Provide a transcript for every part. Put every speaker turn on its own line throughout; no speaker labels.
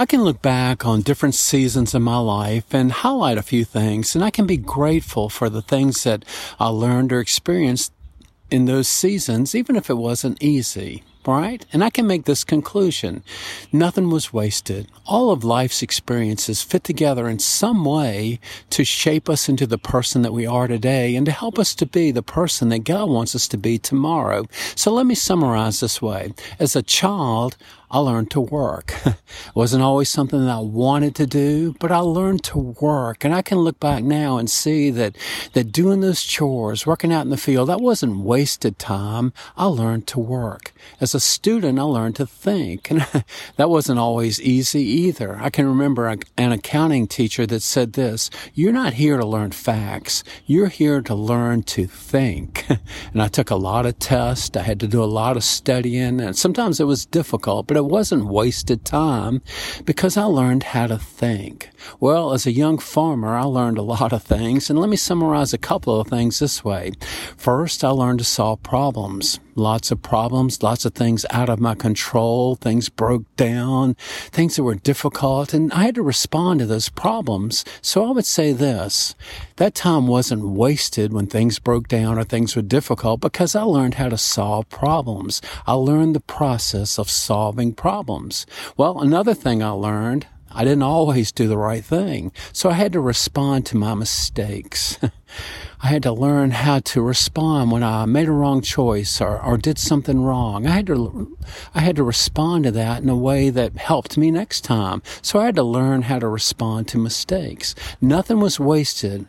I can look back on different seasons in my life and highlight a few things, and I can be grateful for the things that I learned or experienced in those seasons, even if it wasn't easy right? And I can make this conclusion. Nothing was wasted. All of life's experiences fit together in some way to shape us into the person that we are today and to help us to be the person that God wants us to be tomorrow. So let me summarize this way. As a child, I learned to work. it wasn't always something that I wanted to do, but I learned to work. And I can look back now and see that, that doing those chores, working out in the field, that wasn't wasted time. I learned to work. As a student, I learned to think. And that wasn't always easy either. I can remember an accounting teacher that said this, you're not here to learn facts. You're here to learn to think. and I took a lot of tests. I had to do a lot of studying and sometimes it was difficult, but it wasn't wasted time because I learned how to think. Well, as a young farmer, I learned a lot of things, and let me summarize a couple of things this way. First, I learned to solve problems. Lots of problems, lots of things out of my control, things broke down, things that were difficult, and I had to respond to those problems. So I would say this, that time wasn't wasted when things broke down or things were difficult because I learned how to solve problems. I learned the process of solving problems. Well, another thing I learned, I didn't always do the right thing. So I had to respond to my mistakes. I had to learn how to respond when I made a wrong choice or, or did something wrong. I had to, I had to respond to that in a way that helped me next time. So I had to learn how to respond to mistakes. Nothing was wasted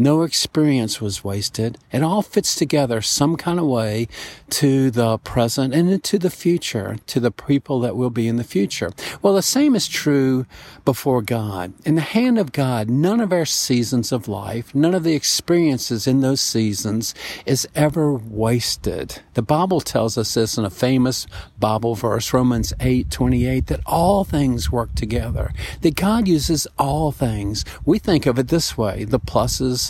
no experience was wasted. It all fits together some kind of way to the present and into the future, to the people that will be in the future. Well, the same is true before God. In the hand of God, none of our seasons of life, none of the experiences in those seasons is ever wasted. The Bible tells us this in a famous Bible verse, Romans 8, 28, that all things work together, that God uses all things. We think of it this way, the pluses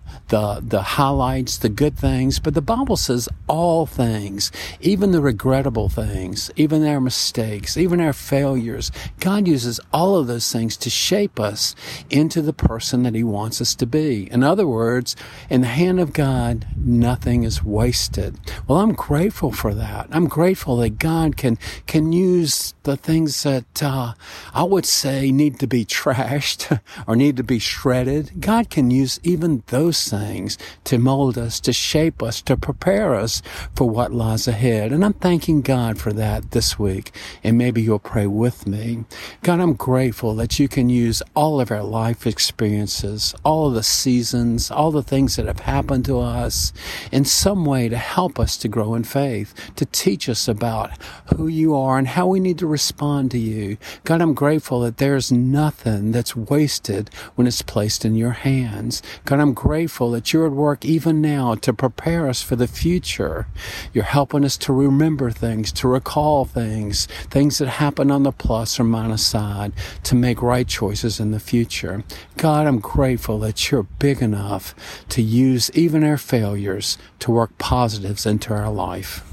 the, the highlights, the good things, but the Bible says all things, even the regrettable things, even our mistakes, even our failures. God uses all of those things to shape us into the person that He wants us to be. In other words, in the hand of God, nothing is wasted. Well, I'm grateful for that. I'm grateful that God can, can use the things that, uh, I would say need to be trashed or need to be shredded. God can use even those things to mold us, to shape us, to prepare us for what lies ahead. And I'm thanking God for that this week. And maybe you'll pray with me. God, I'm grateful that you can use all of our life experiences, all of the seasons, all the things that have happened to us in some way to help us to grow in faith, to teach us about who you are and how we need to respond to you. God, I'm grateful that there's nothing that's wasted when it's placed in your hands. God, I'm grateful that you're at work even now to prepare us for the future. You're helping us to remember things, to recall things, things that happen on the plus or minus side, to make right choices in the future. God, I'm grateful that you're big enough to use even our failures to work positives into our life.